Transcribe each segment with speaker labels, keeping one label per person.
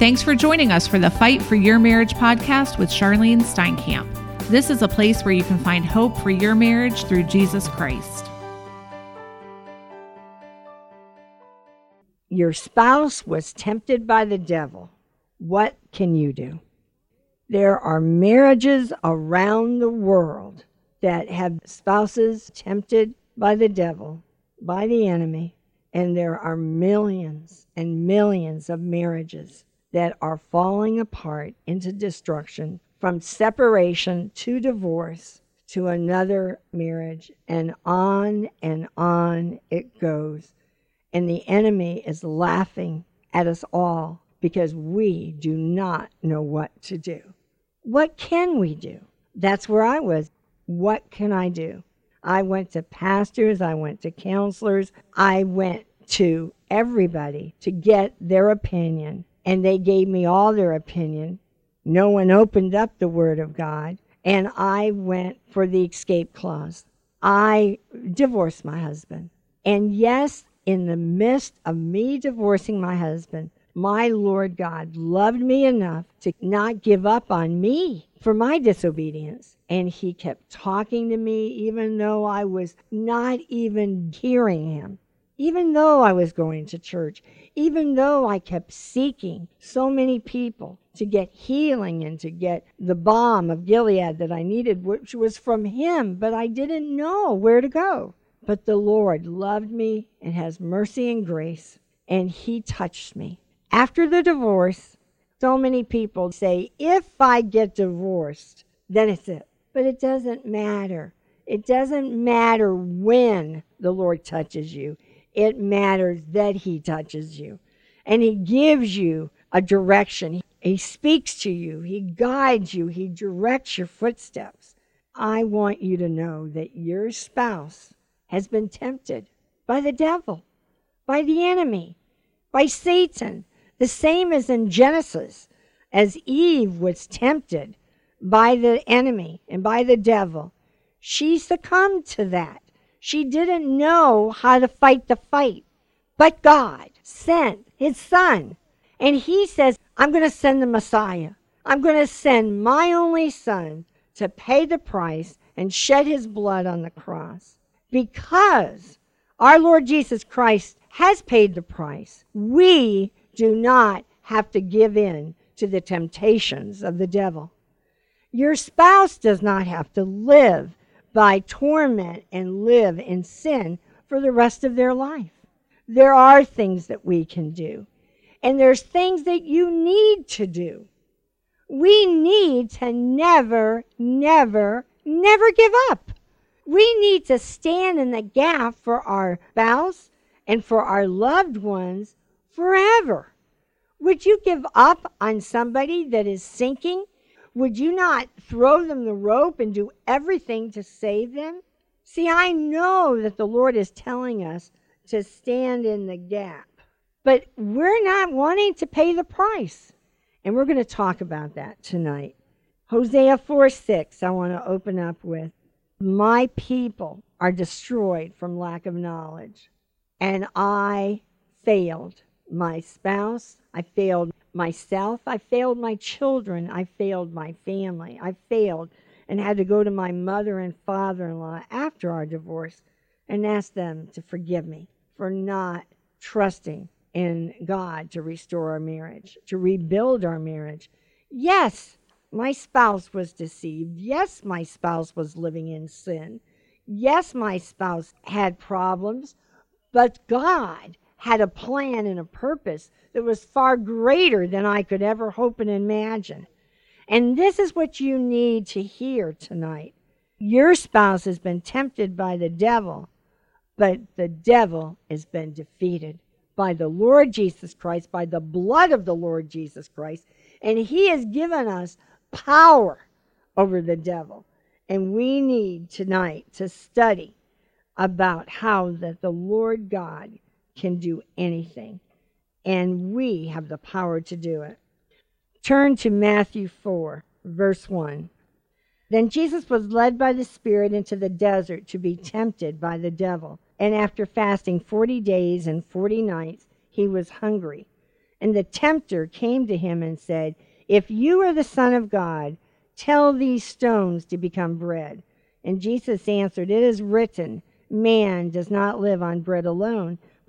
Speaker 1: Thanks for joining us for the Fight for Your Marriage podcast with Charlyne Steinkamp. This is a place where you can find hope for your marriage through Jesus Christ.
Speaker 2: Your spouse was tempted by the devil. What can you do? There are marriages around the world that have spouses tempted by the devil, by the enemy, and there are millions and millions of marriages that are falling apart into destruction from separation to divorce to another marriage, and on and on it goes. And the enemy is laughing at us all because we do not know what to do. What can we do? That's where I was. What can I do? I went to pastors, I went to counselors, I went to everybody to get their opinion and they gave me all their opinion. No one opened up the Word of God, and I went for the escape clause. I divorced my husband. And yes, in the midst of me divorcing my husband, my Lord God loved me enough to not give up on me for my disobedience. And He kept talking to me, even though I was not even hearing Him even though I was going to church, even though I kept seeking so many people to get healing and to get the balm of Gilead that I needed, which was from Him, but I didn't know where to go. But the Lord loved me and has mercy and grace, and He touched me. After the divorce, so many people say, if I get divorced, then it's it. But it doesn't matter. It doesn't matter when the Lord touches you it matters that He touches you. And He gives you a direction. He speaks to you, He guides you, He directs your footsteps. I want you to know that your spouse has been tempted by the devil, by the enemy, by Satan, the same as in Genesis, as Eve was tempted by the enemy and by the devil. She succumbed to that. She didn't know how to fight the fight. But God sent his son. And he says, I'm going to send the Messiah. I'm going to send my only son to pay the price and shed his blood on the cross. Because our Lord Jesus Christ has paid the price, we do not have to give in to the temptations of the devil. Your spouse does not have to live by torment and live in sin for the rest of their life. There are things that we can do, and there's things that you need to do. We need to never, never, never give up. We need to stand in the gap for our spouse and for our loved ones forever. Would you give up on somebody that is sinking would you not throw them the rope and do everything to save them? See, I know that the Lord is telling us to stand in the gap, but we're not wanting to pay the price. And we're going to talk about that tonight. Hosea 4 6, I want to open up with My people are destroyed from lack of knowledge, and I failed my spouse, I failed myself. I failed my children. I failed my family. I failed and had to go to my mother and father in law after our divorce and ask them to forgive me for not trusting in God to restore our marriage, to rebuild our marriage. Yes, my spouse was deceived. Yes, my spouse was living in sin. Yes, my spouse had problems, but God had a plan and a purpose that was far greater than I could ever hope and imagine. And this is what you need to hear tonight. Your spouse has been tempted by the devil, but the devil has been defeated by the Lord Jesus Christ, by the blood of the Lord Jesus Christ, and he has given us power over the devil. And we need tonight to study about how that the Lord God can do anything, and we have the power to do it. Turn to Matthew 4, verse 1. Then Jesus was led by the Spirit into the desert to be tempted by the devil. And after fasting 40 days and 40 nights, he was hungry. And the tempter came to him and said, If you are the Son of God, tell these stones to become bread. And Jesus answered, It is written, Man does not live on bread alone,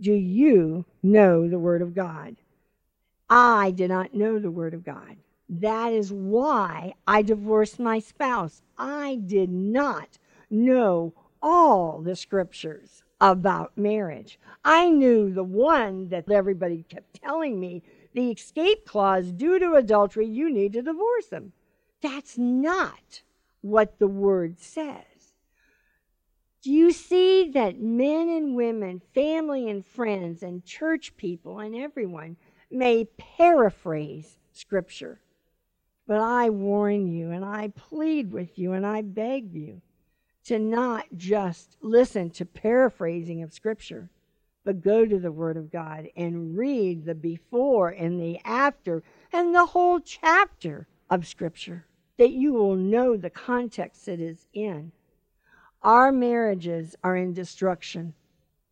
Speaker 2: Do you know the Word of God? I did not know the Word of God. That is why I divorced my spouse. I did not know all the scriptures about marriage. I knew the one that everybody kept telling me the escape clause due to adultery, you need to divorce them. That's not what the word says. Do you see that men and women, family and friends, and church people and everyone may paraphrase Scripture? But I warn you and I plead with you and I beg you to not just listen to paraphrasing of Scripture, but go to the Word of God and read the before and the after and the whole chapter of Scripture, that you will know the context it is in. Our marriages are in destruction,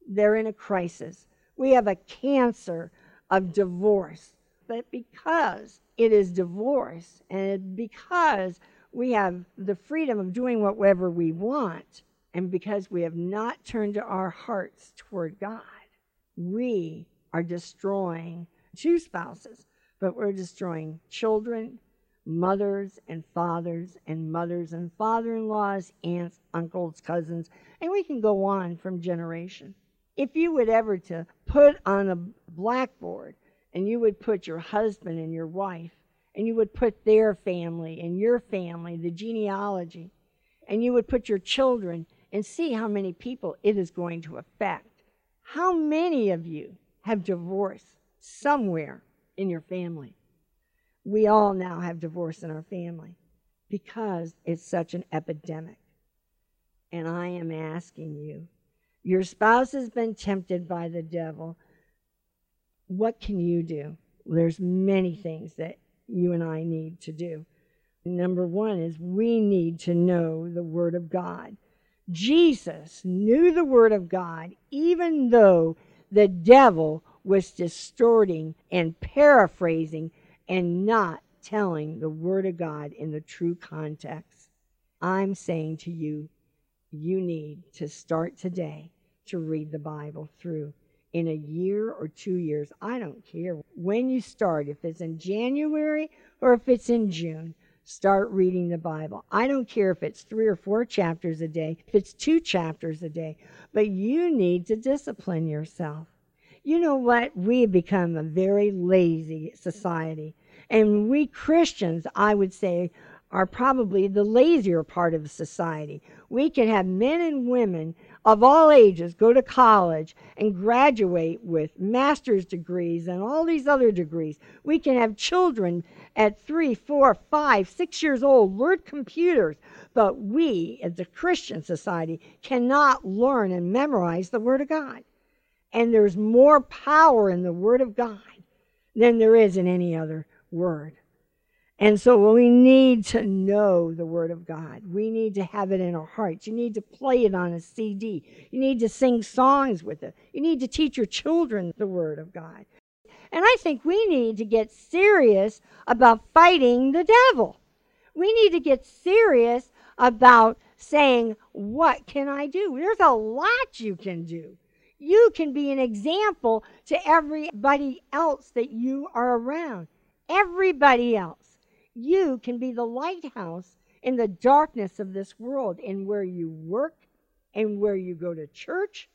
Speaker 2: they're in a crisis. We have a cancer of divorce. But because it is divorce, and because we have the freedom of doing whatever we want, and because we have not turned our hearts toward God, we are destroying two spouses, but we're destroying children, mothers and fathers, and mothers and father in laws, aunts, uncles, cousins, and we can go on from generation. If you would ever to put on a blackboard and you would put your husband and your wife, and you would put their family and your family, the genealogy, and you would put your children and see how many people it is going to affect. How many of you have divorce somewhere in your family? We all now have divorce in our family because it's such an epidemic. And I am asking you, your spouse has been tempted by the devil what can you do? There's many things that you and I need to do. Number one is we need to know the Word of God. Jesus knew the Word of God, even though the devil was distorting and paraphrasing and not telling the Word of God in the true context. I'm saying to you, you need to start today to read the Bible through in a year or two years. I don't care when you start, if it's in January or if it's in June. Start reading the Bible. I don't care if it's three or four chapters a day, if it's two chapters a day, but you need to discipline yourself. You know what? We have become a very lazy society. And we Christians, I would say, are probably the lazier part of society. We can have men and women of all ages go to college and graduate with master's degrees and all these other degrees. We can have children at three, four, five, six years old learn computers, but we, as a Christian society, cannot learn and memorize the Word of God. And there's more power in the Word of God than there is in any other word. And so we need to know the Word of God. We need to have it in our hearts. You need to play it on a CD. You need to sing songs with it. You need to teach your children the Word of God. And I think we need to get serious about fighting the devil. We need to get serious about saying, What can I do? There's a lot you can do. You can be an example to everybody else that you are around. Everybody else. You can be the lighthouse in the darkness of this world, in where you work and where you go to church.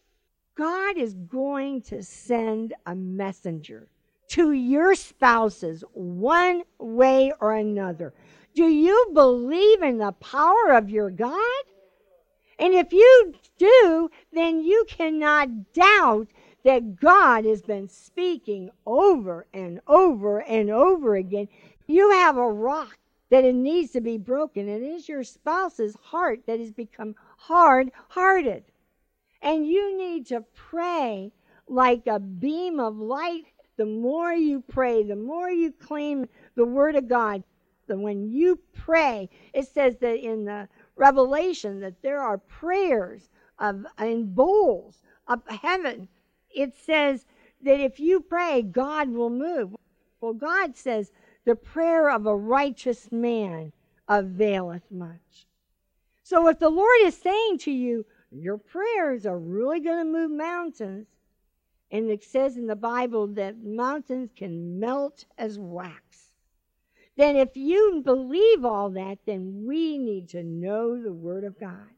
Speaker 2: God is going to send a messenger to your spouses one way or another. Do you believe in the power of your God? And if you do, then you cannot doubt that God has been speaking over and over and over again. You have a rock that it needs to be broken. It is your spouse's heart that has become hard hearted. And you need to pray like a beam of light. The more you pray, the more you claim the Word of God, the when you pray, it says that in the Revelation that there are prayers of in bowls of heaven. It says that if you pray, God will move. Well, God says the prayer of a righteous man availeth much. So if the Lord is saying to you, your prayers are really going to move mountains, and it says in the Bible that mountains can melt as wax, then if you believe all that, then we need to know the Word of God.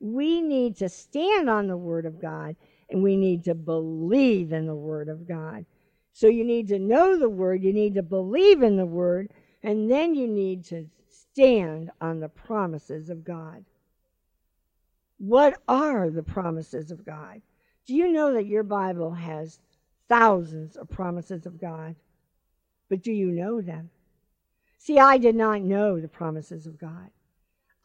Speaker 2: We need to stand on the Word of God, and we need to believe in the Word of God. So you need to know the Word, you need to believe in the Word, and then you need to stand on the promises of God. What are the promises of God? Do you know that your Bible has thousands of promises of God? But do you know them? See, I did not know the promises of God.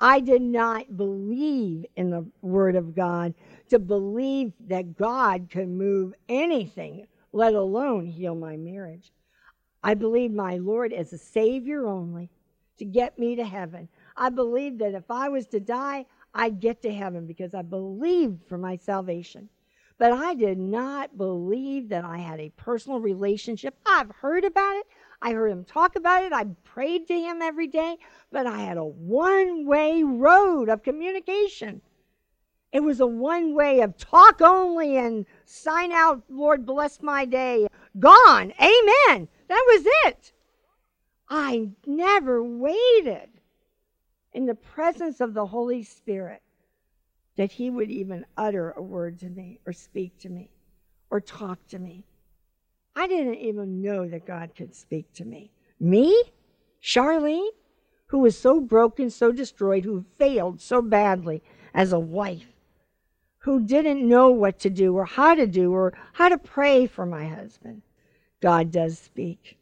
Speaker 2: I did not believe in the Word of God to believe that God could move anything, let alone heal my marriage. I believed my Lord as a Savior only to get me to heaven. I believed that if I was to die, I'd get to heaven because I believed for my salvation. But I did not believe that I had a personal relationship. I've heard about it. I heard him talk about it. I prayed to him every day, but I had a one way road of communication. It was a one way of talk only and sign out, Lord, bless my day. Gone. Amen. That was it. I never waited in the presence of the Holy Spirit that He would even utter a word to me or speak to me or talk to me. I didn't even know that God could speak to me. Me? Charlyne? Who was so broken, so destroyed, who failed so badly as a wife, who didn't know what to do or how to do or how to pray for my husband. God does speak.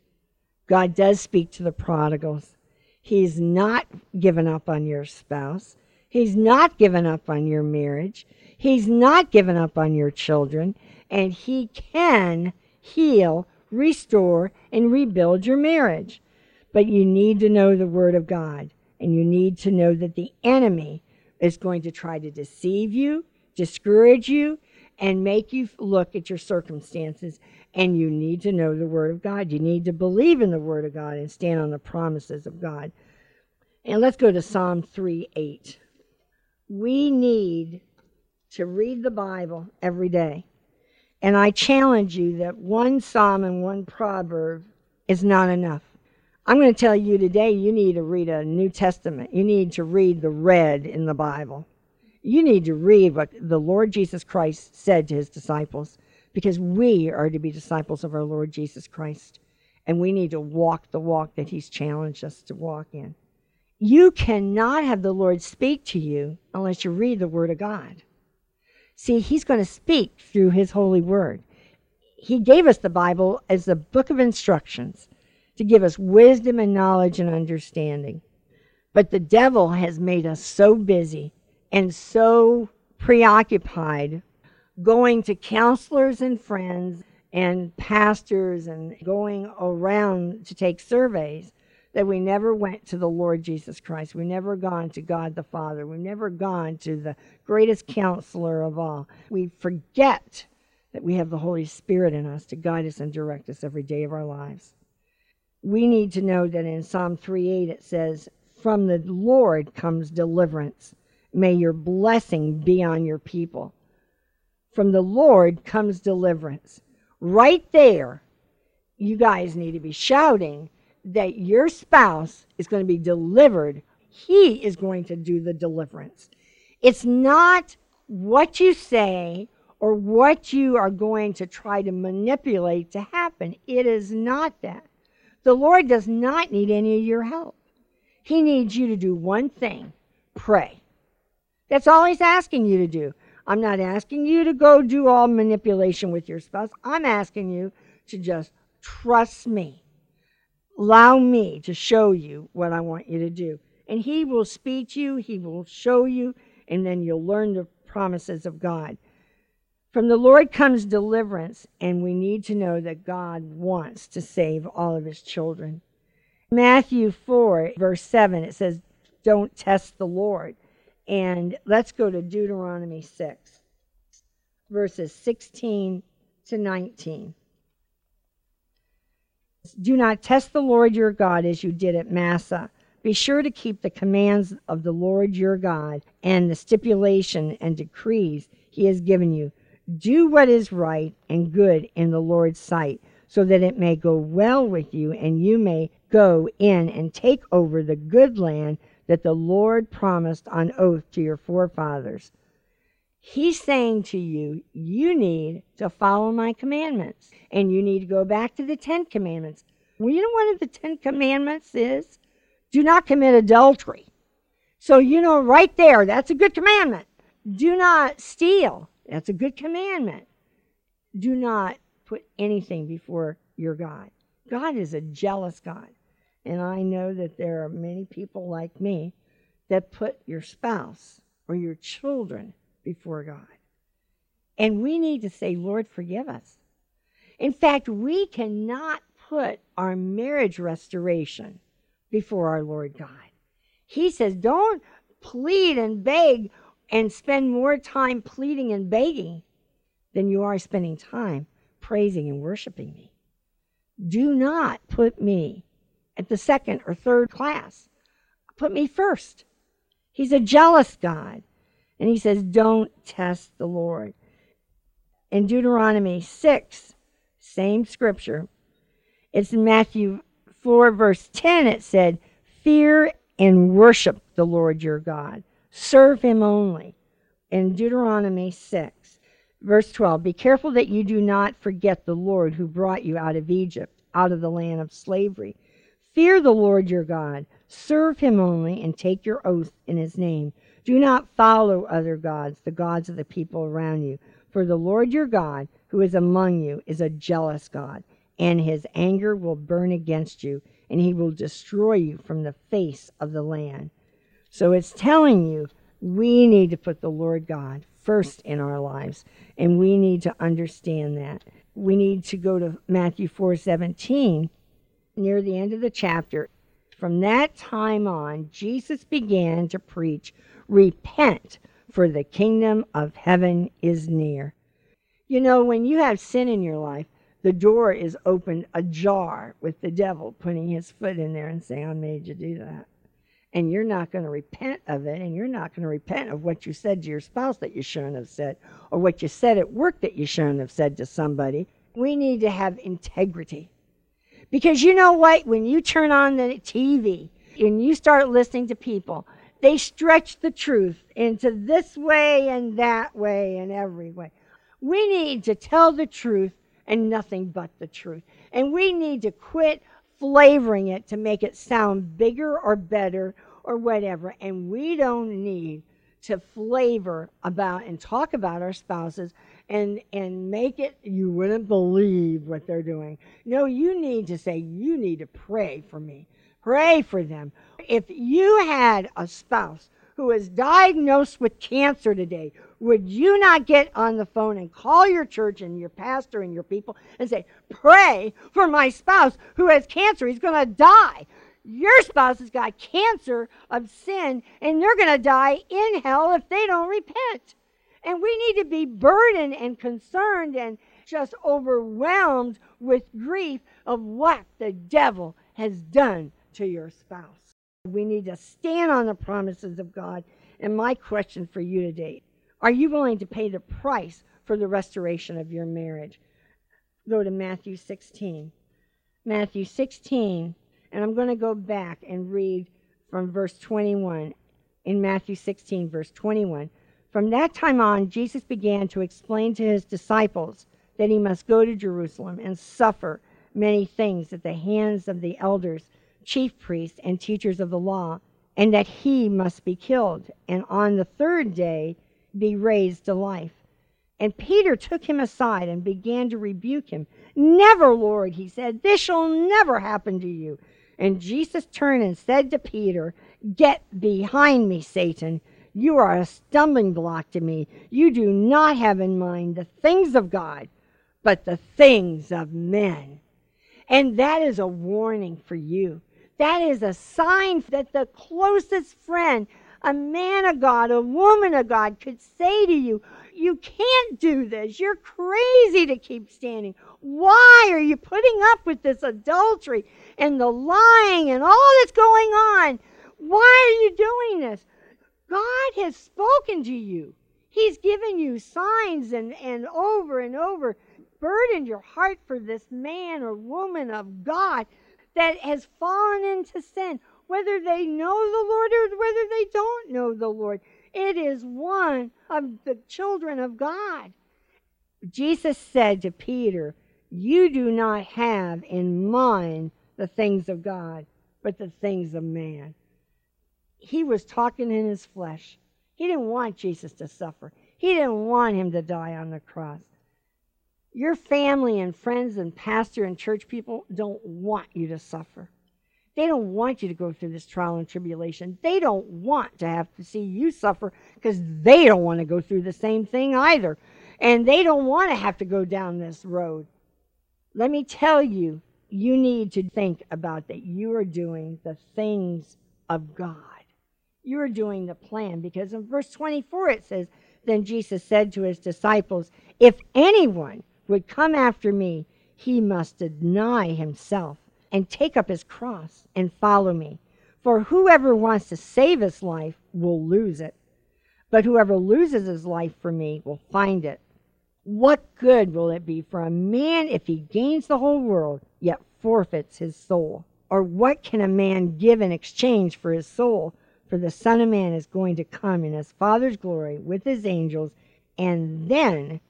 Speaker 2: God does speak to the prodigals. He's not given up on your spouse. He's not given up on your marriage. He's not given up on your children. And He can heal, restore, and rebuild your marriage. But you need to know the Word of God, and you need to know that the enemy is going to try to deceive you, discourage you, and make you look at your circumstances. And you need to know the Word of God. You need to believe in the Word of God and stand on the promises of God. And let's go to Psalm 3 8. We need to read the Bible every day. And I challenge you that one psalm and one proverb is not enough. I'm going to tell you today you need to read a New Testament. You need to read the red in the Bible. You need to read what the Lord Jesus Christ said to his disciples because we are to be disciples of our Lord Jesus Christ. And we need to walk the walk that he's challenged us to walk in. You cannot have the Lord speak to you unless you read the Word of God. See, he's going to speak through his holy word. He gave us the Bible as a book of instructions to give us wisdom and knowledge and understanding. But the devil has made us so busy and so preoccupied going to counselors and friends and pastors and going around to take surveys that we never went to the Lord Jesus Christ. We've never gone to God the Father. We've never gone to the greatest counselor of all. We forget that we have the Holy Spirit in us to guide us and direct us every day of our lives. We need to know that in Psalm 3:8 it says, From the Lord comes deliverance. May your blessing be on your people. From the Lord comes deliverance. Right there, you guys need to be shouting that your spouse is going to be delivered. He is going to do the deliverance. It's not what you say or what you are going to try to manipulate to happen. It is not that. The Lord does not need any of your help. He needs you to do one thing pray. That's all He's asking you to do. I'm not asking you to go do all manipulation with your spouse. I'm asking you to just trust me. Allow me to show you what I want you to do. And He will speak to you, He will show you, and then you'll learn the promises of God. From the Lord comes deliverance, and we need to know that God wants to save all of his children. Matthew 4, verse 7, it says, Don't test the Lord. And let's go to Deuteronomy 6, verses 16 to 19. Do not test the Lord your God as you did at Massah. Be sure to keep the commands of the Lord your God and the stipulation and decrees he has given you do what is right and good in the Lord's sight, so that it may go well with you and you may go in and take over the good land that the Lord promised on oath to your forefathers. He's saying to you, you need to follow my commandments and you need to go back to the Ten Commandments. Well, you know what the Ten Commandments is? Do not commit adultery. So, you know, right there, that's a good commandment. Do not steal. That's a good commandment. Do not put anything before your God. God is a jealous God. And I know that there are many people like me that put your spouse or your children before God. And we need to say, Lord, forgive us. In fact, we cannot put our marriage restoration before our Lord God. He says, don't plead and beg and spend more time pleading and begging than you are spending time praising and worshiping me. Do not put me at the second or third class. Put me first. He's a jealous God. And he says, Don't test the Lord. In Deuteronomy 6, same scripture, it's in Matthew 4, verse 10, it said, Fear and worship the Lord your God. Serve him only. In Deuteronomy 6, verse 12, be careful that you do not forget the Lord who brought you out of Egypt, out of the land of slavery. Fear the Lord your God. Serve him only and take your oath in his name. Do not follow other gods, the gods of the people around you. For the Lord your God, who is among you, is a jealous God, and his anger will burn against you, and he will destroy you from the face of the land. So it's telling you we need to put the Lord God first in our lives, and we need to understand that. We need to go to Matthew 4:17 near the end of the chapter. From that time on, Jesus began to preach, "Repent, for the kingdom of heaven is near." You know, when you have sin in your life, the door is opened ajar with the devil putting his foot in there and saying, I made you do that and you're not going to repent of it, and you're not going to repent of what you said to your spouse that you shouldn't have said, or what you said at work that you shouldn't have said to somebody. We need to have integrity. Because you know what? When you turn on the TV and you start listening to people, they stretch the truth into this way and that way and every way. We need to tell the truth and nothing but the truth. And we need to quit flavoring it to make it sound bigger or better or whatever. And we don't need to flavor about and talk about our spouses and and make it you wouldn't believe what they're doing. No, you need to say you need to pray for me. Pray for them. If you had a spouse who is diagnosed with cancer today, would you not get on the phone and call your church and your pastor and your people and say, Pray for my spouse who has cancer? He's going to die. Your spouse has got cancer of sin, and they're going to die in hell if they don't repent. And we need to be burdened and concerned and just overwhelmed with grief of what the devil has done to your spouse. We need to stand on the promises of God. And my question for you today are you willing to pay the price for the restoration of your marriage? Go to Matthew 16. Matthew 16 And I'm going to go back and read from verse 21 in Matthew 16, verse 21. From that time on, Jesus began to explain to his disciples that he must go to Jerusalem and suffer many things at the hands of the elders, chief priests, and teachers of the law, and that he must be killed, and on the third day be raised to life. And Peter took him aside and began to rebuke him. Never, Lord, he said, this shall never happen to you. And Jesus turned and said to Peter, Get behind me, Satan. You are a stumbling block to me. You do not have in mind the things of God, but the things of men. And that is a warning for you. That is a sign that the closest friend, a man of God, a woman of God, could say to you, You can't do this. You're crazy to keep standing. Why are you putting up with this adultery and the lying and all that's going on? Why are you doing this? God has spoken to you. He's given you signs and, and over and over burdened your heart for this man or woman of God that has fallen into sin, whether they know the Lord or whether they don't know the Lord. It is one of the children of God. Jesus said to Peter, You do not have in mind the things of God, but the things of man. He was talking in his flesh. He didn't want Jesus to suffer, he didn't want him to die on the cross. Your family and friends and pastor and church people don't want you to suffer. They don't want you to go through this trial and tribulation. They don't want to have to see you suffer because they don't want to go through the same thing either. And they don't want to have to go down this road. Let me tell you, you need to think about that you are doing the things of God. You are doing the plan because in verse 24 it says, Then Jesus said to his disciples, If anyone would come after me, he must deny himself and take up his cross and follow me. For whoever wants to save his life will lose it, but whoever loses his life for me will find it. What good will it be for a man if he gains the whole world, yet forfeits his soul? Or what can a man give in exchange for his soul? For the Son of Man is going to come in his Father's glory with his angels, and then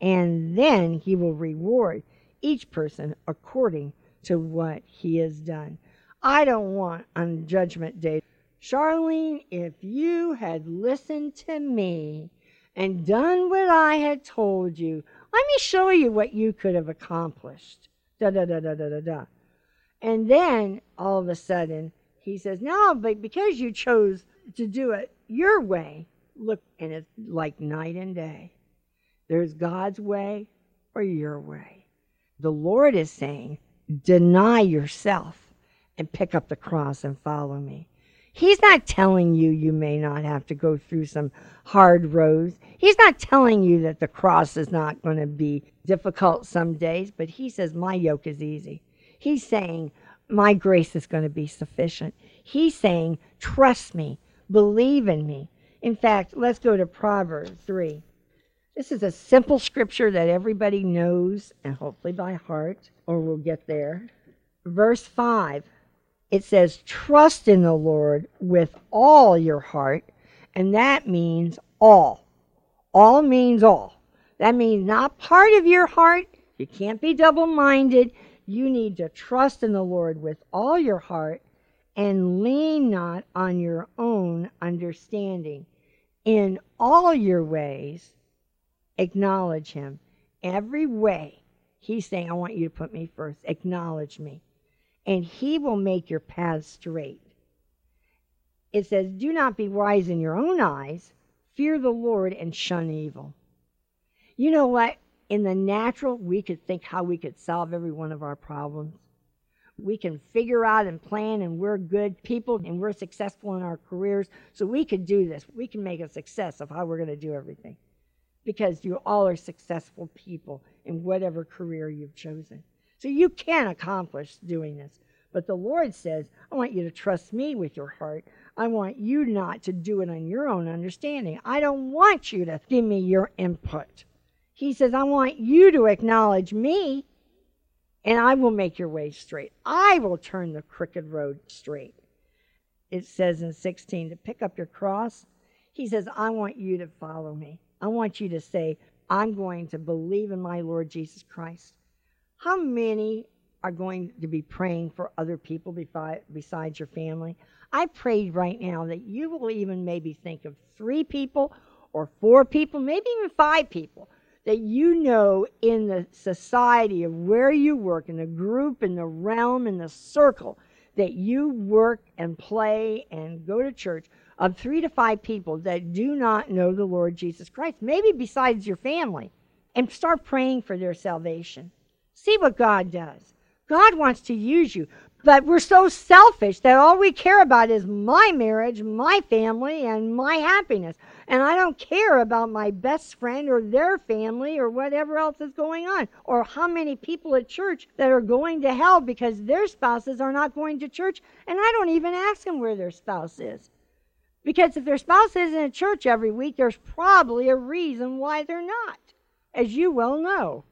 Speaker 2: and then he will reward each person according to what he has done. I don't want on Judgment Day. Charlyne, if you had listened to me and done what I had told you, let me show you what you could have accomplished. Da da da da da da da. And then all of a sudden he says, No, but because you chose to do it your way, look, and it's like night and day. There's God's way or your way. The Lord is saying, deny yourself and pick up the cross and follow me. He's not telling you you may not have to go through some hard roads. He's not telling you that the cross is not going to be difficult some days, but he says, My yoke is easy. He's saying, My grace is going to be sufficient. He's saying, Trust me, believe in me. In fact, let's go to Proverbs 3. This is a simple scripture that everybody knows, and hopefully by heart, or we'll get there. Verse 5 it says, Trust in the Lord with all your heart, and that means all. All means all. That means not part of your heart. You can't be double minded. You need to trust in the Lord with all your heart and lean not on your own understanding. In all your ways, acknowledge him. Every way, he's saying, I want you to put me first. Acknowledge me. And he will make your paths straight. It says, Do not be wise in your own eyes. Fear the Lord and shun evil. You know what? In the natural, we could think how we could solve every one of our problems. We can figure out and plan, and we're good people and we're successful in our careers. So we could do this. We can make a success of how we're going to do everything because you all are successful people in whatever career you've chosen. So you can accomplish doing this. But the Lord says, I want you to trust me with your heart. I want you not to do it on your own understanding. I don't want you to give me your input. He says, I want you to acknowledge me. and I will make your way straight. I will turn the crooked road straight. It says in 16 to pick up your cross. He says, I want you to follow me. I want you to say, I'm going to believe in my Lord Jesus Christ. How many are going to be praying for other people besides your family? I prayed right now that you will even maybe think of three people or four people, maybe even five people that you know in the society of where you work, in the group, in the realm, in the circle that you work and play and go to church, of three to five people that do not know the Lord Jesus Christ, maybe besides your family, and start praying for their salvation. See what God does. God wants to use you. But we're so selfish that all we care about is my marriage, my family, and my happiness. And I don't care about my best friend or their family or whatever else is going on, or how many people at church that are going to hell because their spouses are not going to church. And I don't even ask them where their spouse is. Because if their spouse isn't at church every week, there's probably a reason why they're not, as you well know.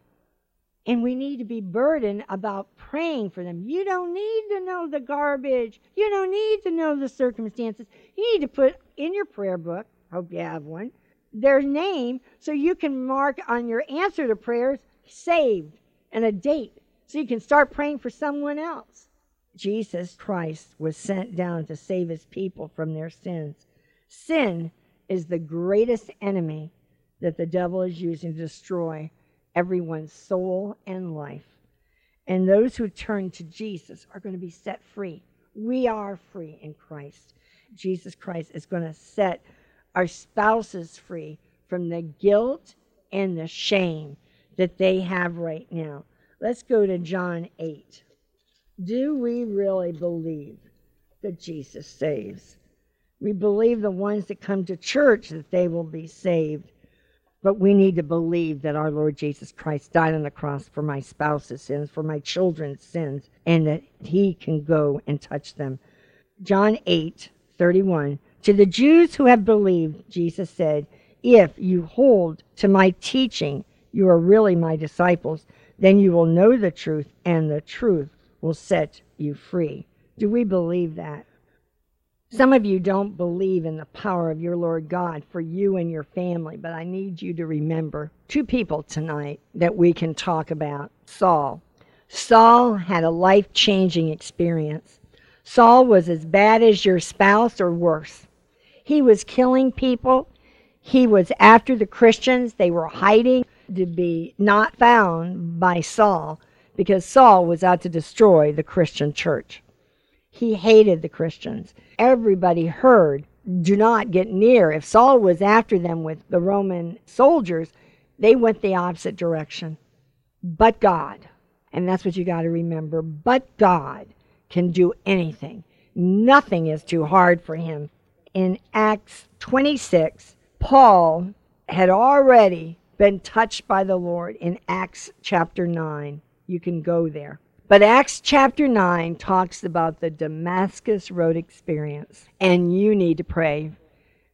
Speaker 2: And we need to be burdened about praying for them. You don't need to know the garbage. You don't need to know the circumstances. You need to put in your prayer book, hope you have one, their name so you can mark on your answer to prayers saved and a date so you can start praying for someone else. Jesus Christ was sent down to save his people from their sins. Sin is the greatest enemy that the devil is using to destroy everyone's soul and life. And those who turn to Jesus are going to be set free. We are free in Christ. Jesus Christ is going to set our spouses free from the guilt and the shame that they have right now. Let's go to John 8. Do we really believe that Jesus saves? We believe the ones that come to church that they will be saved. But we need to believe that our Lord Jesus Christ died on the cross for my spouse's sins, for my children's sins, and that he can go and touch them. John 8, 31. To the Jews who have believed, Jesus said, If you hold to my teaching, you are really my disciples. Then you will know the truth, and the truth will set you free. Do we believe that? Some of you don't believe in the power of your Lord God for you and your family, but I need you to remember two people tonight that we can talk about Saul. Saul had a life changing experience. Saul was as bad as your spouse or worse. He was killing people. He was after the Christians. They were hiding to be not found by Saul because Saul was out to destroy the Christian church. He hated the Christians. Everybody heard, do not get near. If Saul was after them with the Roman soldiers, they went the opposite direction. But God, and that's what you got to remember, but God can do anything. Nothing is too hard for him. In Acts 26, Paul had already been touched by the Lord in Acts chapter 9. You can go there. But Acts chapter 9 talks about the Damascus Road experience, and you need to pray.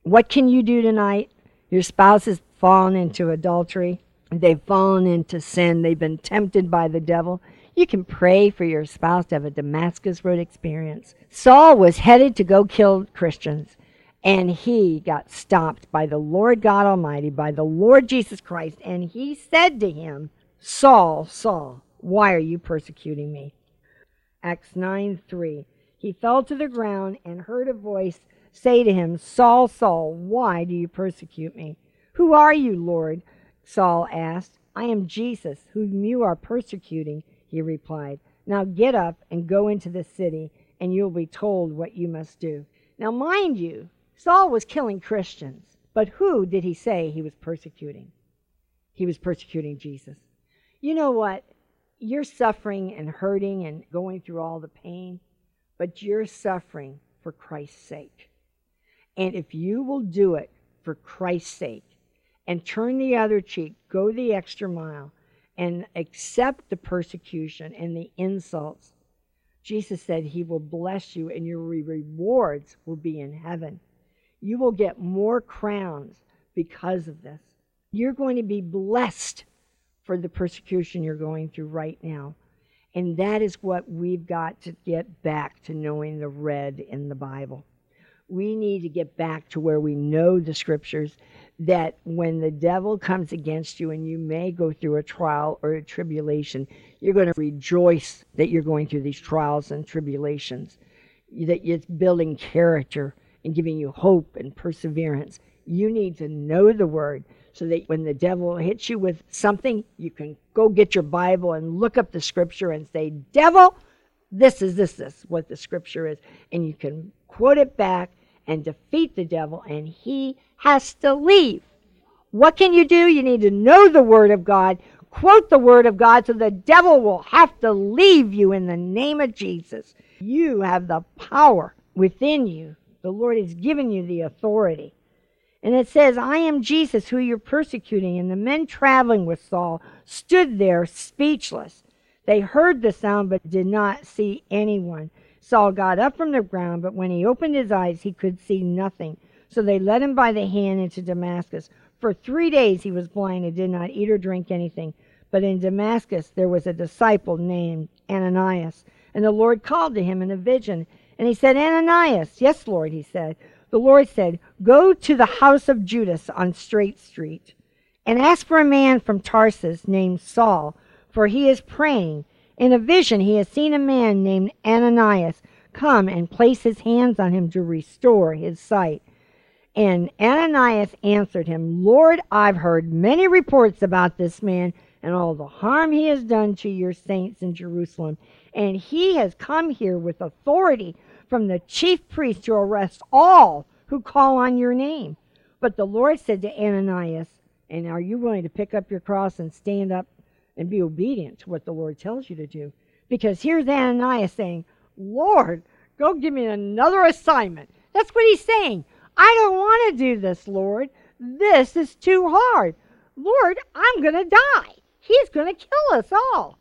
Speaker 2: What can you do tonight? Your spouse has fallen into adultery, they've fallen into sin, they've been tempted by the devil. You can pray for your spouse to have a Damascus Road experience. Saul was headed to go kill Christians, and he got stopped by the Lord God Almighty, by the Lord Jesus Christ, and he said to him, Saul, Saul, why are you persecuting me? Acts 9 3. He fell to the ground and heard a voice say to him, Saul, Saul, why do you persecute me? Who are you, Lord? Saul asked. I am Jesus, whom you are persecuting, he replied. Now get up and go into the city, and you'll be told what you must do. Now, mind you, Saul was killing Christians, but who did he say he was persecuting? He was persecuting Jesus. You know what? You're suffering and hurting and going through all the pain, but you're suffering for Christ's sake. And if you will do it for Christ's sake and turn the other cheek, go the extra mile, and accept the persecution and the insults, Jesus said he will bless you and your rewards will be in heaven. You will get more crowns because of this. You're going to be blessed for the persecution you're going through right now. And that is what we've got to get back to knowing the red in the Bible. We need to get back to where we know the scriptures that when the devil comes against you and you may go through a trial or a tribulation, you're going to rejoice that you're going through these trials and tribulations, that it's building character and giving you hope and perseverance. You need to know the word so that when the devil hits you with something, you can go get your Bible and look up the scripture and say, Devil, this is this, this, what the scripture is. And you can quote it back and defeat the devil, and he has to leave. What can you do? You need to know the Word of God, quote the Word of God, so the devil will have to leave you in the name of Jesus. You have the power within you. The Lord has given you the authority. And it says, I am Jesus who you're persecuting. And the men traveling with Saul stood there speechless. They heard the sound but did not see anyone. Saul got up from the ground, but when he opened his eyes, he could see nothing. So they led him by the hand into Damascus. For three days he was blind and did not eat or drink anything. But in Damascus there was a disciple named Ananias. And the Lord called to him in a vision. And he said, Ananias. Yes, Lord, he said. The Lord said, Go to the house of Judas on Straight Street and ask for a man from Tarsus named Saul, for he is praying. In a vision, he has seen a man named Ananias come and place his hands on him to restore his sight. And Ananias answered him, Lord, I've heard many reports about this man and all the harm he has done to your saints in Jerusalem. And he has come here with authority from the chief priest to arrest all who call on your name. But the Lord said to Ananias, And are you willing to pick up your cross and stand up and be obedient to what the Lord tells you to do. Because here's Ananias saying, Lord, go give me another assignment. That's what he's saying. I don't want to do this, Lord. This is too hard. Lord, I'm going to die. He's going to kill us all.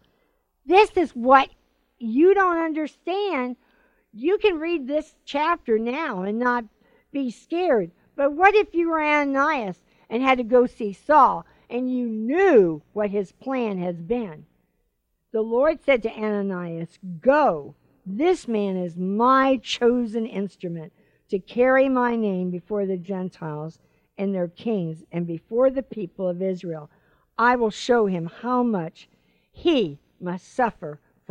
Speaker 2: This is what you don't understand. You can read this chapter now and not be scared. But what if you were Ananias and had to go see Saul and you knew what his plan has been. The Lord said to Ananias, Go, this man is my chosen instrument to carry my name before the Gentiles and their kings and before the people of Israel. I will show him how much he must suffer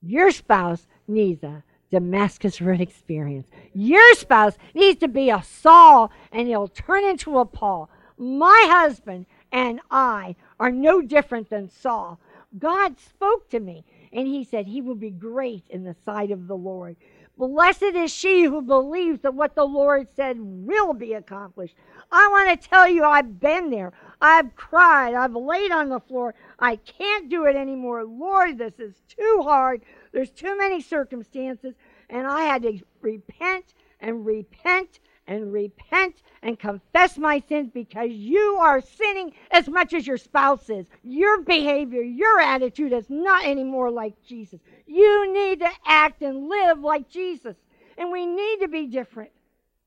Speaker 2: Your spouse needs a Damascus Road experience. Your spouse needs to be a Saul and he'll turn into a Paul. My husband and I are no different than Saul. God spoke to me and he said he will be great in the sight of the Lord. Blessed is she who believes that what the Lord said will be accomplished. I want to tell you, I've been there. I've cried. I've laid on the floor. I can't do it anymore. Lord, this is too hard. There's too many circumstances. And I had to repent and repent and repent and confess my sins because you are sinning as much as your spouse is. Your behavior, your attitude is not anymore like Jesus. You need to act and live like Jesus. And we need to be different.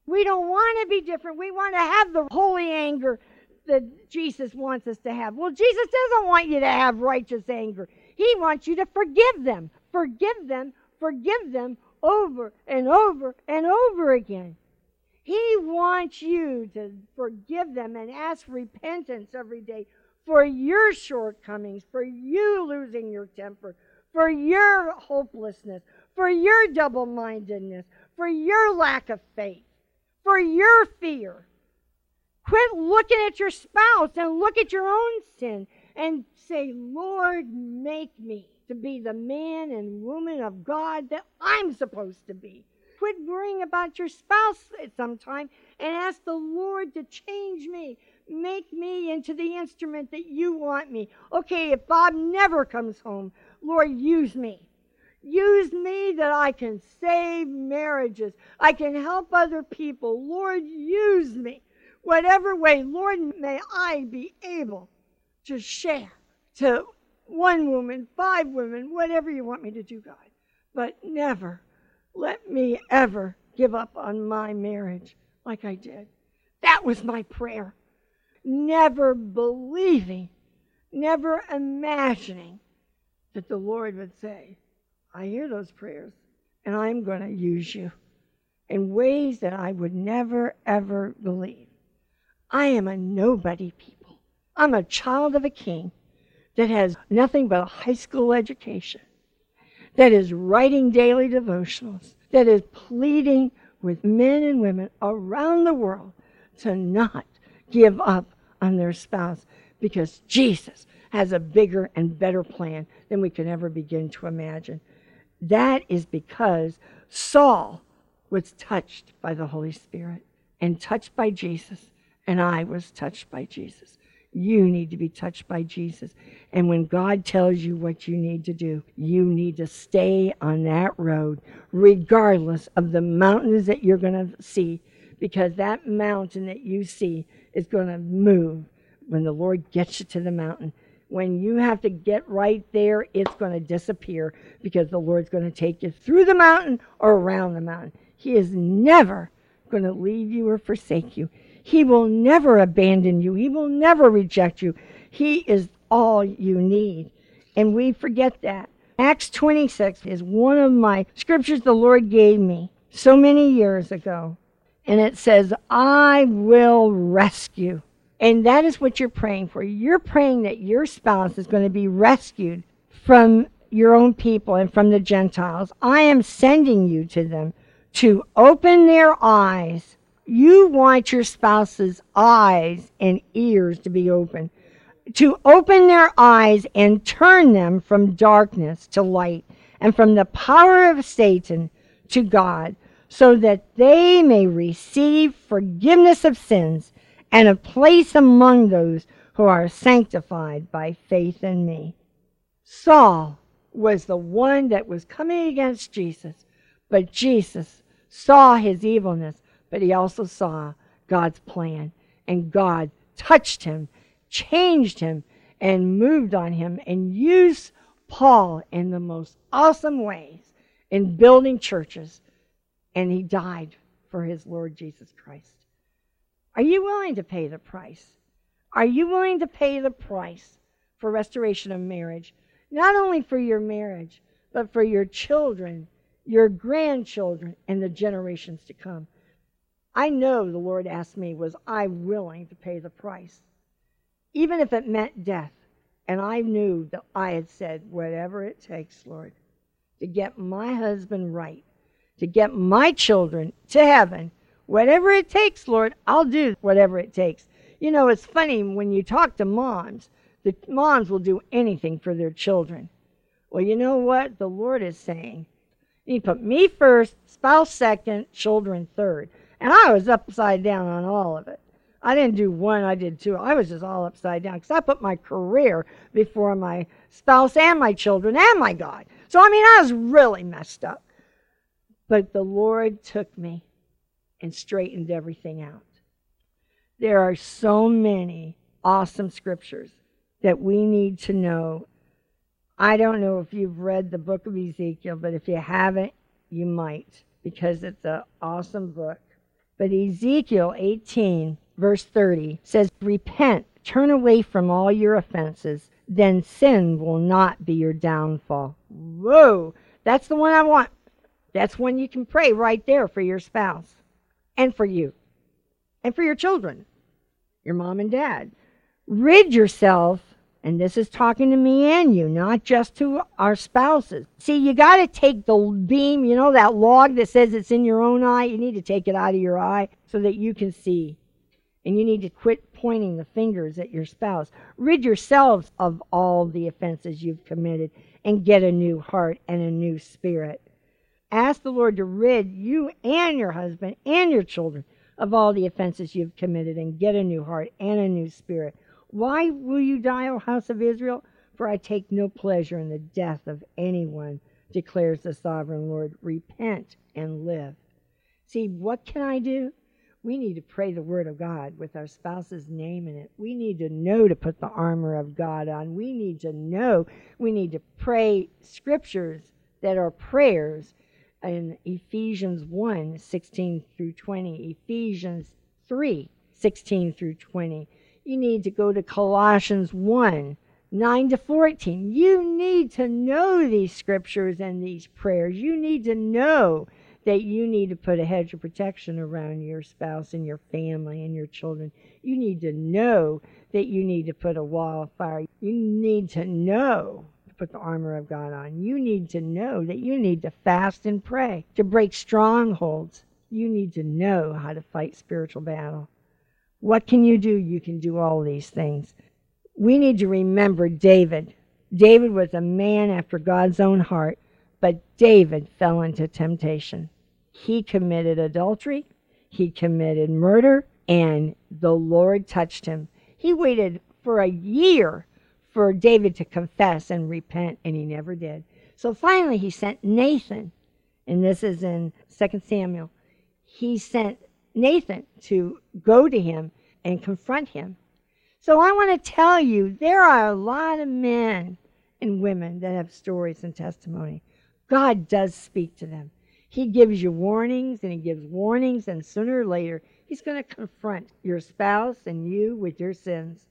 Speaker 2: We don't want to be different. We want to have the holy anger that Jesus wants us to have. Well, Jesus doesn't want you to have righteous anger. He wants you to forgive them. Forgive them. Forgive them over and over and over again. He wants you to forgive them and ask repentance every day for your shortcomings, for you losing your temper, for your hopelessness, for your double mindedness, for your lack of faith, for your fear. Quit looking at your spouse and look at your own sin and say, Lord, make me to be the man and woman of God that I'm supposed to be. Quit worrying about your spouse at some time and ask the Lord to change me. Make me into the instrument that you want me. Okay, if Bob never comes home, Lord, use me. Use me that I can save marriages. I can help other people. Lord, use me. Whatever way, Lord, may I be able to share to one woman, five women, whatever you want me to do, God. But never let me ever give up on my marriage like I did. That was my prayer. Never believing, never imagining that the Lord would say, I hear those prayers, and I'm going to use you in ways that I would never, ever believe. I am a nobody people. I'm a child of a king that has nothing but a high school education, that is writing daily devotionals, that is pleading with men and women around the world to not give up on their spouse because Jesus has a bigger and better plan than we can ever begin to imagine. That is because Saul was touched by the Holy Spirit and touched by Jesus, and I was touched by Jesus. You need to be touched by Jesus. And when God tells you what you need to do, you need to stay on that road, regardless of the mountains that you're going to see, because that mountain that you see is going to move when the Lord gets you to the mountain. When you have to get right there, it's going to disappear because the Lord's going to take you through the mountain or around the mountain. He is never going to leave you or forsake you. He will never abandon you. He will never reject you. He is all you need. And we forget that. Acts 26 is one of my scriptures the Lord gave me so many years ago. And it says, I will rescue. And that is what you're praying for. You're praying that your spouse is going to be rescued from your own people and from the Gentiles. I am sending you to them to open their eyes you want your spouse's eyes and ears to be open, to open their eyes and turn them from darkness to light and from the power of Satan to God, so that they may receive forgiveness of sins and a place among those who are sanctified by faith in me. Saul was the one that was coming against Jesus, but Jesus saw his evilness but he also saw God's plan. And God touched him, changed him, and moved on him and used Paul in the most awesome ways in building churches. And he died for his Lord Jesus Christ. Are you willing to pay the price? Are you willing to pay the price for restoration of marriage? Not only for your marriage, but for your children, your grandchildren, and the generations to come. I know the Lord asked me, was I willing to pay the price? Even if it meant death. And I knew that I had said, whatever it takes, Lord, to get my husband right, to get my children to heaven, whatever it takes, Lord, I'll do whatever it takes. You know, it's funny when you talk to moms, the moms will do anything for their children. Well, you know what? The Lord is saying, He put me first, spouse second, children third. And I was upside down on all of it. I didn't do one, I did two. I was just all upside down because I put my career before my spouse and my children and my God. So, I mean, I was really messed up. But the Lord took me and straightened everything out. There are so many awesome scriptures that we need to know. I don't know if you've read the book of Ezekiel, but if you haven't, you might because it's an awesome book. But Ezekiel 18, verse 30 says, Repent, turn away from all your offenses, then sin will not be your downfall. Whoa, that's the one I want. That's when you can pray right there for your spouse and for you and for your children, your mom and dad. Rid yourself and this is talking to me and you, not just to our spouses. See, you got to take the beam, you know, that log that says it's in your own eye. You need to take it out of your eye so that you can see. And you need to quit pointing the fingers at your spouse. Rid yourselves of all the offenses you've committed and get a new heart and a new spirit. Ask the Lord to rid you and your husband and your children of all the offenses you've committed and get a new heart and a new spirit. Why will you die, O house of Israel? For I take no pleasure in the death of anyone, declares the sovereign Lord. Repent and live. See, what can I do? We need to pray the word of God with our spouse's name in it. We need to know to put the armor of God on. We need to know. We need to pray scriptures that are prayers in Ephesians 1 16 through 20, Ephesians 3 16 through 20. You need to go to Colossians 1 9 to 14. You need to know these scriptures and these prayers. You need to know that you need to put a hedge of protection around your spouse and your family and your children. You need to know that you need to put a wall of fire. You need to know to put the armor of God on. You need to know that you need to fast and pray to break strongholds. You need to know how to fight spiritual battle. What can you do? You can do all these things. We need to remember David. David was a man after God's own heart. But David fell into temptation. He committed adultery, he committed murder, and the Lord touched him. He waited for a year for David to confess and repent, and he never did. So finally, he sent Nathan, and this is in 2 Samuel. He sent Nathan to go to him and confront him. So I want to tell you there are a lot of men and women that have stories and testimony. God does speak to them. He gives you warnings and he gives warnings, and sooner or later, he's going to confront your spouse and you with your sins.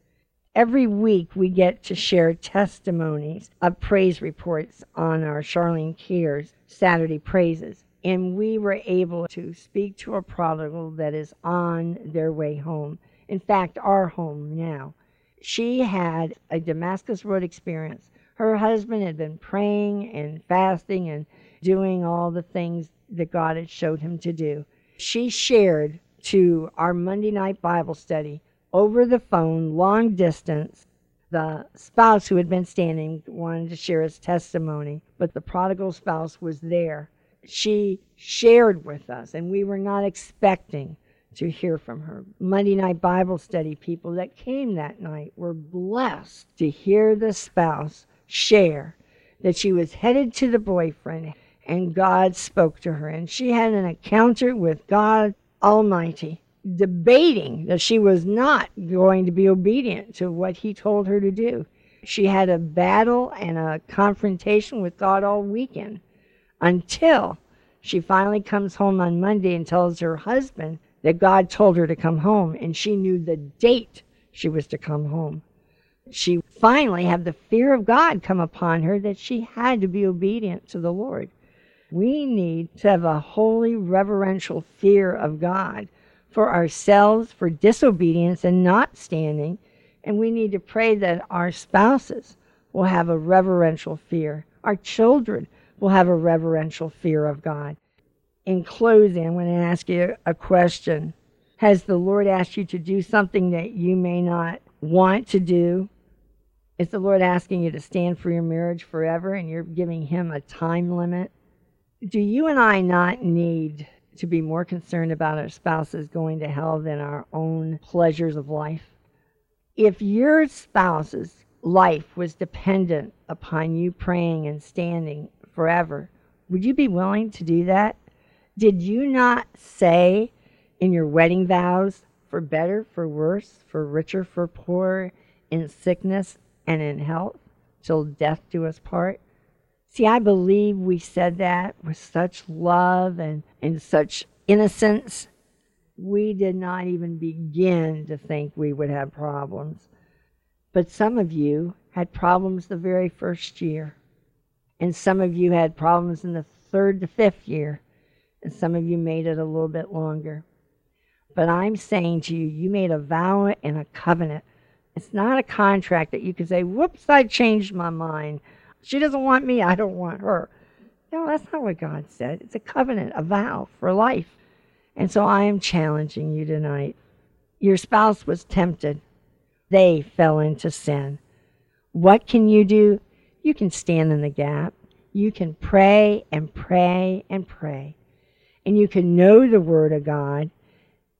Speaker 2: Every week, we get to share testimonies of praise reports on our Charlyne Cares Saturday Praises. And we were able to speak to a prodigal that is on their way home. In fact, our home now. She had a Damascus Road experience her husband had been praying and fasting and doing all the things that God had showed him to do. She shared to our Monday night Bible study over the phone, long distance. The spouse who had been standing wanted to share his testimony, but the prodigal spouse was there. She shared with us, and we were not expecting to hear from her. Monday night Bible study people that came that night were blessed to hear the spouse share that she was headed to the boyfriend and God spoke to her and she had an encounter with God Almighty, debating that she was not going to be obedient to what He told her to do. She had a battle and a confrontation with God all weekend until she finally comes home on Monday and tells her husband that God told her to come home and she knew the date she was to come home she finally had the fear of God come upon her that she had to be obedient to the Lord. We need to have a holy, reverential fear of God for ourselves, for disobedience and not standing. And we need to pray that our spouses will have a reverential fear. Our children will have a reverential fear of God. In closing, I'm going to ask you a question. Has the Lord asked you to do something that you may not want to do? Is the Lord asking you to stand for your marriage forever and you're giving Him a time limit? Do you and I not need to be more concerned about our spouses going to hell than our own pleasures of life? If your spouse's life was dependent upon you praying and standing forever, would you be willing to do that? Did you not say in your wedding vows, for better, for worse, for richer, for poorer, in sickness and in health till death do us part. See, I believe we said that with such love and, and such innocence. We did not even begin to think we would have problems. But some of you had problems the very first year. And some of you had problems in the third to fifth year. And some of you made it a little bit longer. But I'm saying to you, you made a vow and a covenant it's not a contract that you can say, whoops, I changed my mind. She doesn't want me, I don't want her. No, that's not what God said. It's a covenant, a vow for life. And so I am challenging you tonight. Your spouse was tempted, they fell into sin. What can you do? You can stand in the gap. You can pray and pray and pray. And you can know the Word of God.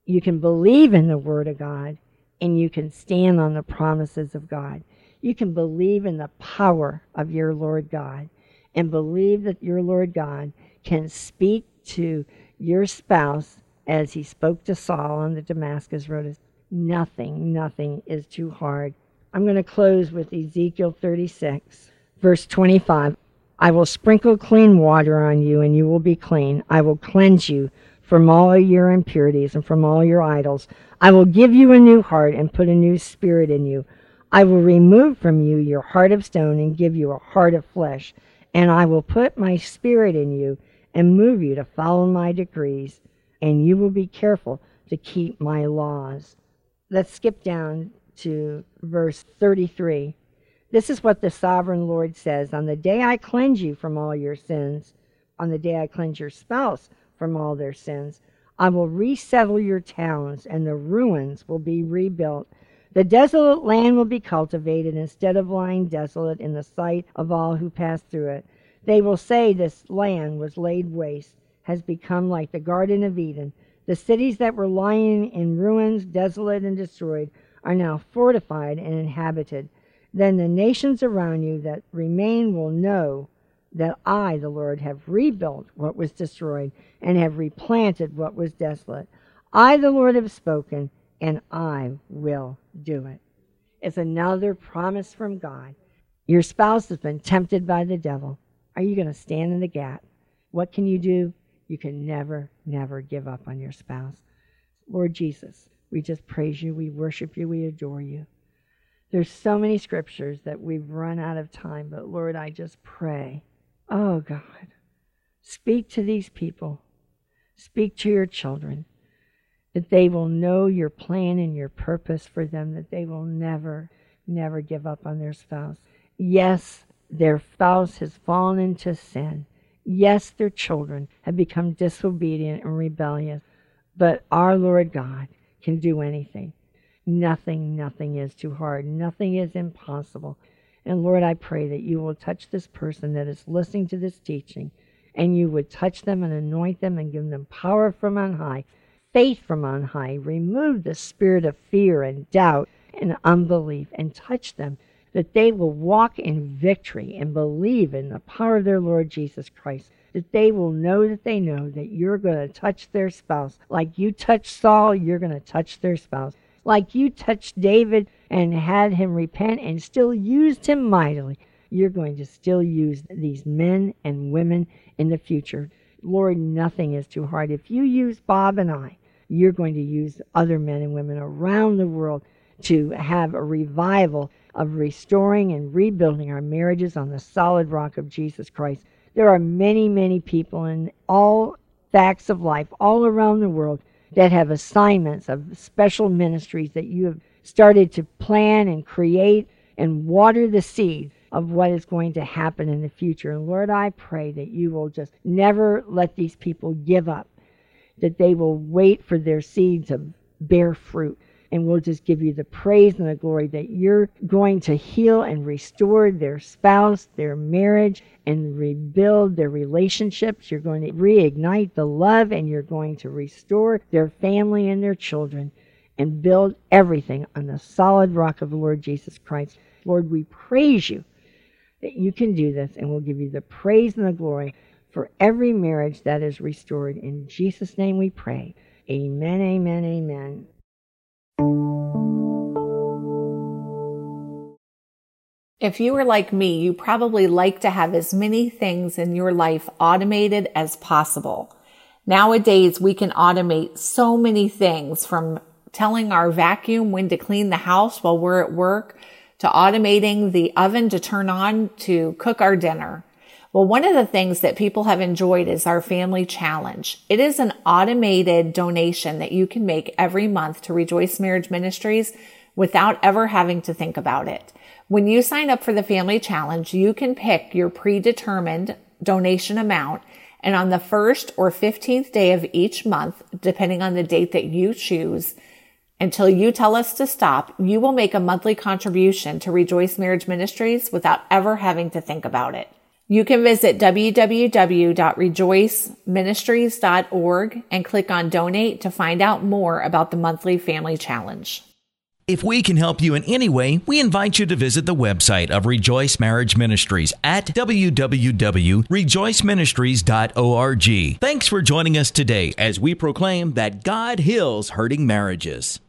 Speaker 2: You can believe in the Word of God and you can stand on the promises of God. You can believe in the power of your Lord God and believe that your Lord God can speak to your spouse as he spoke to Saul on the Damascus Road. Nothing, nothing is too hard. I'm going to close with Ezekiel 36, verse 25. I will sprinkle clean water on you, and you will be clean. I will cleanse you from all your impurities and from all your idols. I will give you a new heart and put a new spirit in you. I will remove from you your heart of stone and give you a heart of flesh. And I will put my spirit in you and move you to follow my decrees. And you will be careful to keep my laws. Let's skip down to verse 33. This is what the sovereign Lord says On the day I cleanse you from all your sins, on the day I cleanse your spouse from all their sins, I will resettle your towns, and the ruins will be rebuilt. The desolate land will be cultivated instead of lying desolate in the sight of all who pass through it. They will say, This land was laid waste, has become like the Garden of Eden. The cities that were lying in ruins, desolate and destroyed, are now fortified and inhabited. Then the nations around you that remain will know that I, the Lord, have rebuilt what was destroyed and have replanted what was desolate. I, the Lord, have spoken, and I will do it. It's another promise from God. Your spouse has been tempted by the devil. Are you going to stand in the gap? What can you do? You can never, never give up on your spouse. Lord Jesus, we just praise you, we worship you, we adore you. There's so many scriptures that we've run out of time, but Lord, I just pray. Oh God, speak to these people. Speak to your children that they will know your plan and your purpose for them, that they will never, never give up on their spouse. Yes, their spouse has fallen into sin. Yes, their children have become disobedient and rebellious. But our Lord God can do anything. Nothing, nothing is too hard. Nothing is impossible. And Lord, I pray that you will touch this person that is listening to this teaching and you would touch them and anoint them and give them power from on high, faith from on high. Remove the spirit of fear and doubt and unbelief and touch them that they will walk in victory and believe in the power of their Lord Jesus Christ. That they will know that they know that you're going to touch their spouse. Like you touched Saul, you're going to touch their spouse. Like you touched David and had him repent and still used him mightily, you're going to still use these men and women in the future. Lord, nothing is too hard. If you use Bob and I, you're going to use other men and women around the world to have a revival of restoring and rebuilding our marriages on the solid rock of Jesus Christ. There are many, many people in all facts of life all around the world that have assignments of special ministries that you have started to plan and create and water the seed of what is going to happen in the future. And Lord, I pray that you will just never let these people give up, that they will wait for their seed to bear fruit, and we'll just give you the praise and the glory that you're going to heal and restore their spouse, their marriage, and rebuild their relationships. You're going to reignite the love and you're going to restore their family and their children and build everything on the solid rock of the Lord Jesus Christ. Lord, we praise you that you can do this and we'll give you the praise and the glory for every marriage that is restored. In Jesus' name we pray. Amen, amen, amen.
Speaker 1: If you are like me, you probably like to have as many things in your life automated as possible. Nowadays, we can automate so many things from telling our vacuum when to clean the house while we're at work to automating the oven to turn on to cook our dinner. Well, one of the things that people have enjoyed is our family challenge. It is an automated donation that you can make every month to Rejoice Marriage Ministries without ever having to think about it. When you sign up for the family challenge, you can pick your predetermined donation amount. And on the first or 15th day of each month, depending on the date that you choose, until you tell us to stop, you will make a monthly contribution to Rejoice Marriage Ministries without ever having to think about it. You can visit www.rejoiceministries.org and click on donate to find out more about the monthly family challenge.
Speaker 3: If we can help you in any way, we invite you to visit the website of Rejoice Marriage Ministries at www.rejoiceministries.org. Thanks for joining us today as we proclaim that God heals hurting marriages.